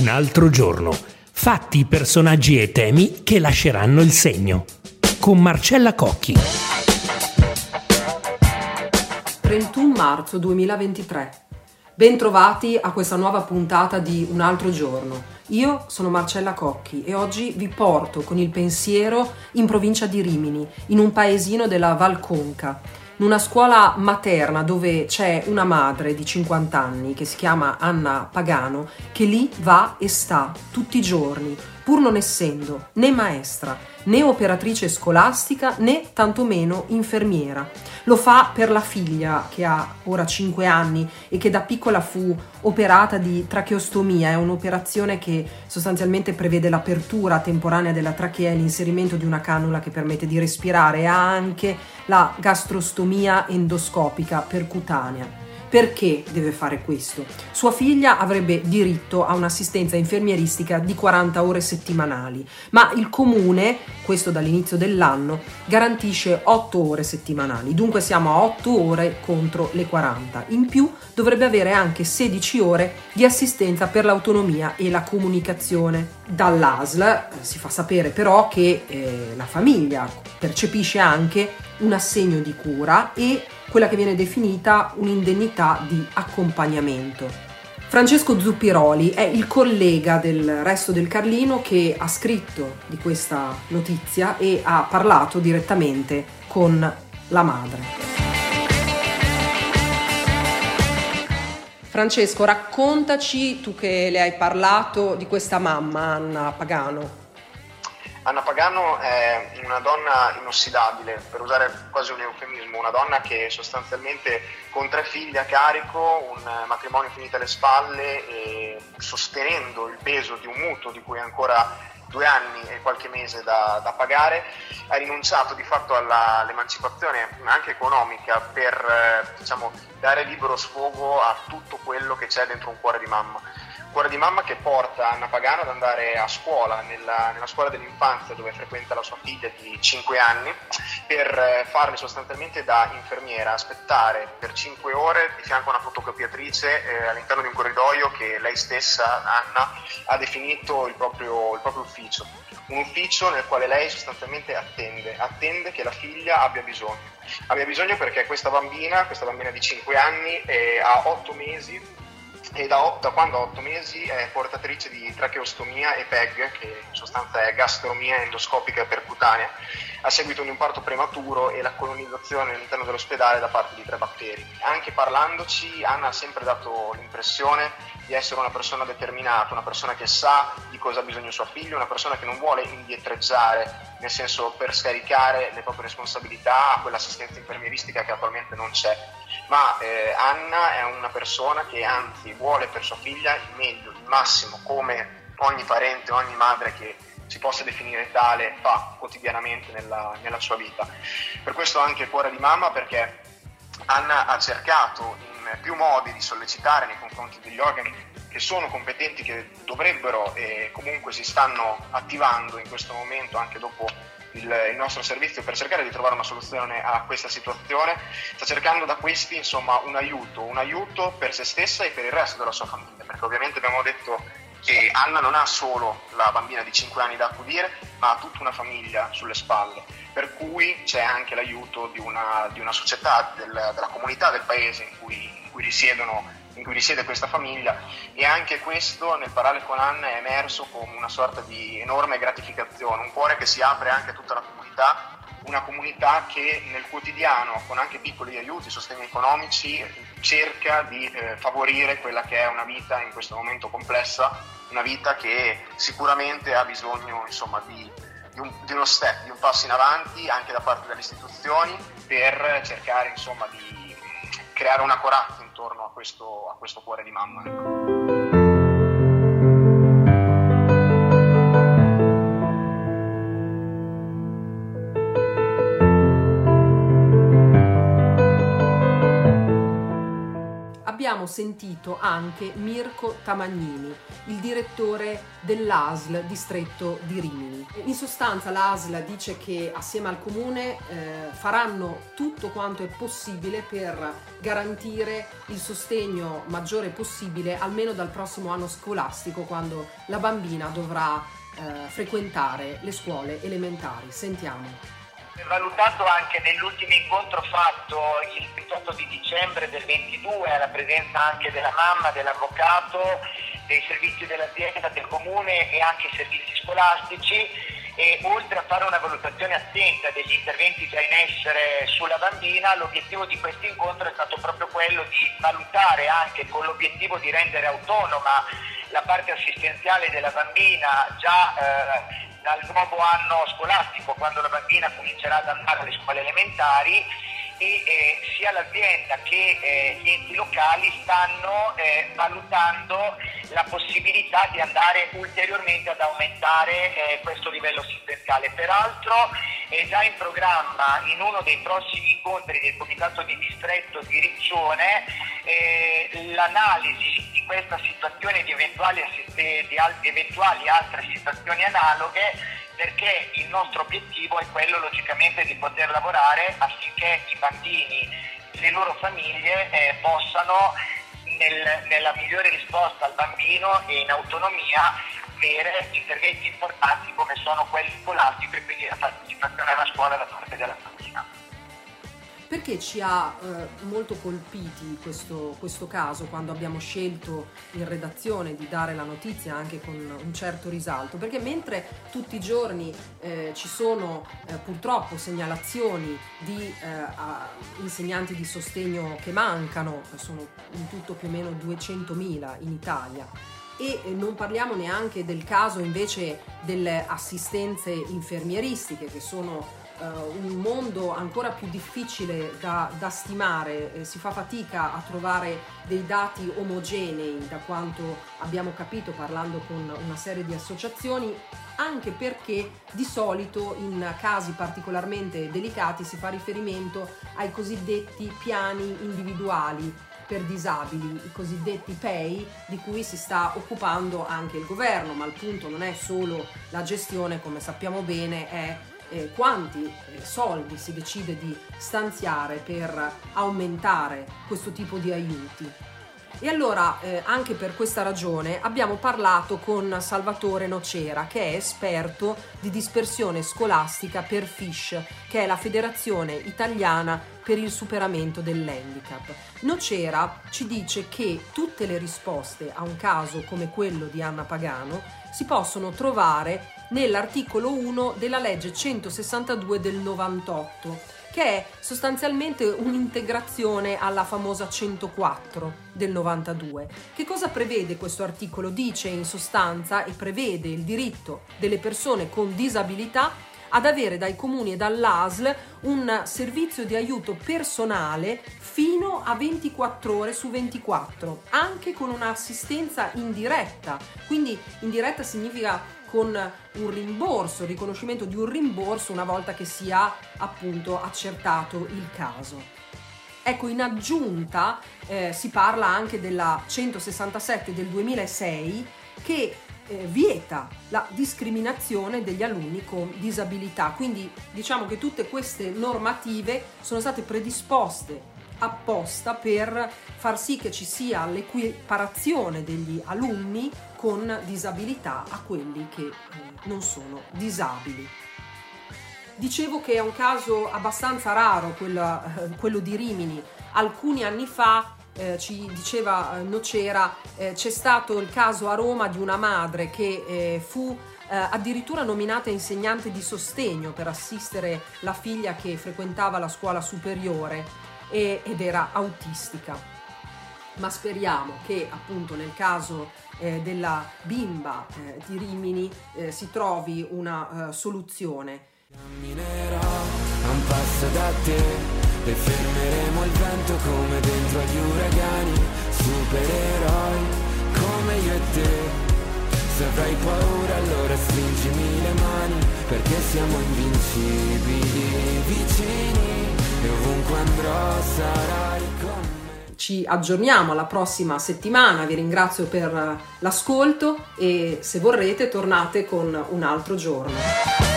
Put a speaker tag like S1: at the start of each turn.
S1: Un altro giorno. Fatti, personaggi e temi che lasceranno il segno. Con Marcella Cocchi.
S2: 31 marzo 2023. Bentrovati a questa nuova puntata di Un altro giorno. Io sono Marcella Cocchi e oggi vi porto con il pensiero in provincia di Rimini, in un paesino della Valconca, in una scuola materna dove c'è una madre di 50 anni che si chiama Anna Pagano che lì va e sta tutti i giorni, pur non essendo né maestra né operatrice scolastica né tantomeno infermiera. Lo fa per la figlia che ha ora 5 anni e che da piccola fu operata di tracheostomia, è un'operazione che sostanzialmente prevede l'apertura temporanea della trachea e l'inserimento di una cannula che permette di respirare ha anche la gastrostomia endoscopica percutanea. Perché deve fare questo? Sua figlia avrebbe diritto a un'assistenza infermieristica di 40 ore settimanali, ma il comune, questo dall'inizio dell'anno, garantisce 8 ore settimanali, dunque siamo a 8 ore contro le 40. In più dovrebbe avere anche 16 ore di assistenza per l'autonomia e la comunicazione. Dall'ASL eh, si fa sapere però che eh, la famiglia percepisce anche un assegno di cura e quella che viene definita un'indennità di accompagnamento. Francesco Zuppiroli è il collega del resto del Carlino che ha scritto di questa notizia e ha parlato direttamente con la madre. Francesco, raccontaci, tu che le hai parlato, di questa mamma, Anna Pagano.
S3: Anna Pagano è una donna inossidabile, per usare quasi un eufemismo, una donna che sostanzialmente con tre figli a carico, un matrimonio finito alle spalle e sostenendo il peso di un mutuo di cui ancora due anni e qualche mese da, da pagare, ha rinunciato di fatto alla, all'emancipazione anche economica per eh, diciamo, dare libero sfogo a tutto quello che c'è dentro un cuore di mamma Cuore di mamma che porta Anna Pagano ad andare a scuola, nella, nella, scuola dell'infanzia dove frequenta la sua figlia di 5 anni, per eh, farle sostanzialmente da infermiera, aspettare per 5 ore di fianco a una fotocopiatrice eh, all'interno di un corridoio che lei stessa, Anna, ha definito il proprio, il proprio ufficio. Un ufficio nel quale lei sostanzialmente attende, attende che la figlia abbia bisogno. Abbia bisogno perché questa bambina, questa bambina di 5 anni, eh, ha 8 mesi e da, da, quando ha 8 mesi è portatrice di tracheostomia e PEG, che in sostanza è gastromia endoscopica percutanea, a seguito di un parto prematuro e la colonizzazione all'interno dell'ospedale da parte di tre batteri. Anche parlandoci, Anna ha sempre dato l'impressione di essere una persona determinata, una persona che sa di cosa ha bisogno suo figlio, una persona che non vuole indietreggiare, nel senso per scaricare le proprie responsabilità a quell'assistenza infermieristica che attualmente non c'è. Ma eh, Anna è una persona che anzi vuole per sua figlia il meglio, il massimo, come ogni parente, ogni madre che si possa definire tale fa quotidianamente nella, nella sua vita. Per questo anche cuore di mamma perché Anna ha cercato in più modi di sollecitare nei confronti degli organi che sono competenti, che dovrebbero e comunque si stanno attivando in questo momento anche dopo il, il, nostro servizio per cercare di trovare una soluzione a questa situazione, sta cercando da questi insomma un aiuto, un aiuto per se stessa e per il resto della sua famiglia, perché ovviamente abbiamo detto che Anna non ha solo la bambina di 5 anni da accudire, ma ha tutta una famiglia sulle spalle, per cui c'è anche l'aiuto di una, di una società, del, della comunità del paese in cui, in cui risiedono in cui risiede questa famiglia e anche questo nel parlare con Anna è emerso come una sorta di enorme gratificazione, un cuore che si apre anche a tutta la comunità, una comunità che nel quotidiano con anche piccoli aiuti, sostegni economici cerca di eh, favorire quella che è una vita in questo momento complessa, una vita che sicuramente ha bisogno insomma, di, di, un, di, uno step, di un passo in avanti anche da parte delle istituzioni per cercare insomma, di creare una corazza intorno a questo, a questo cuore di mamma. Ecco.
S2: Abbiamo sentito anche Mirko Tamagnini, il direttore dell'ASL distretto di Rimini. In sostanza l'ASL dice che assieme al comune eh, faranno tutto quanto è possibile per garantire il sostegno maggiore possibile almeno dal prossimo anno scolastico quando la bambina dovrà eh, frequentare le scuole elementari. Sentiamo
S4: valutato anche nell'ultimo incontro fatto il 28 di dicembre del 22 alla presenza anche della mamma, dell'avvocato, dei servizi dell'azienda, del comune e anche i servizi scolastici e oltre a fare una valutazione attenta degli interventi già in essere sulla bambina, l'obiettivo di questo incontro è stato proprio quello di valutare anche con l'obiettivo di rendere autonoma la parte assistenziale della bambina già eh, dal nuovo anno scolastico, quando la bambina comincerà ad andare alle scuole elementari e eh, sia l'azienda che eh, gli enti locali stanno eh, valutando la possibilità di andare ulteriormente ad aumentare eh, questo livello assistenziale. Peraltro è già in programma in uno dei prossimi incontri del Comitato di Distretto di Riccione eh, l'analisi di questa situazione di assist- di al- eventuali altre situazioni analoghe perché il nostro obiettivo è quello logicamente di poter lavorare affinché i bambini le loro famiglie eh, possano nel, nella migliore risposta al bambino e in autonomia avere interventi importanti come sono quelli scolastici e quindi la partecipazione alla scuola da parte della famiglia
S2: perché ci ha eh, molto colpiti questo, questo, caso quando abbiamo scelto in redazione di dare la notizia anche con un certo risalto? Perché mentre tutti i giorni eh, ci sono eh, purtroppo segnalazioni di eh, insegnanti di sostegno che mancano, sono in tutto più o meno 200.000 in Italia, e non parliamo neanche del caso invece delle assistenze infermieristiche che sono uh, un mondo ancora più difficile da, da stimare, eh, si fa fatica a trovare dei dati omogenei da quanto abbiamo capito parlando con una serie di associazioni, anche perché di solito in casi particolarmente delicati si fa riferimento ai cosiddetti piani individuali per disabili, i cosiddetti PEI, di cui si sta occupando anche il governo, ma il punto non è solo la gestione, come sappiamo bene, è eh, quanti soldi si decide di stanziare per aumentare questo tipo di aiuti. E allora, eh, anche per questa ragione, abbiamo parlato con Salvatore Nocera, che è esperto di dispersione scolastica per FISH, che è la Federazione Italiana per il superamento dell'handicap. Nocera ci dice che tutte le risposte a un caso come quello di Anna Pagano si possono trovare nell'articolo 1 della legge 162 del 98 che è sostanzialmente un'integrazione alla famosa 104 del 92. Che cosa prevede questo articolo? Dice in sostanza e prevede il diritto delle persone con disabilità ad avere dai comuni e dall'ASL un servizio di aiuto personale fino a 24 ore su 24, anche con un'assistenza indiretta. Quindi indiretta significa con un rimborso, il riconoscimento di un rimborso una volta che sia appunto accertato il caso. Ecco, in aggiunta eh, si parla anche della 167 del 2006 che eh, vieta la discriminazione degli alunni con disabilità. Quindi diciamo che tutte queste normative sono state predisposte apposta per far sì che ci sia l'equiparazione degli alunni con disabilità a quelli che eh, non sono disabili. Dicevo che è un caso abbastanza raro quello, eh, quello di Rimini. Alcuni anni fa eh, ci diceva eh, Nocera, c'è stato il caso a Roma di una madre che fu addirittura nominata insegnante di sostegno per assistere la figlia che frequentava la scuola superiore e, ed era autistica. Ma speriamo che appunto nel caso eh, della bimba eh, di Rimini eh, si trovi una uh, soluzione. Camminerò a un passo da te e fermeremo il vento come dentro agli uragani, supereroi come io e te. Se avrai paura allora stringimi le mani perché siamo invincibili vicini e ovunque andrò sarai con me. Ci aggiorniamo alla prossima settimana, vi ringrazio per l'ascolto e se vorrete tornate con un altro giorno.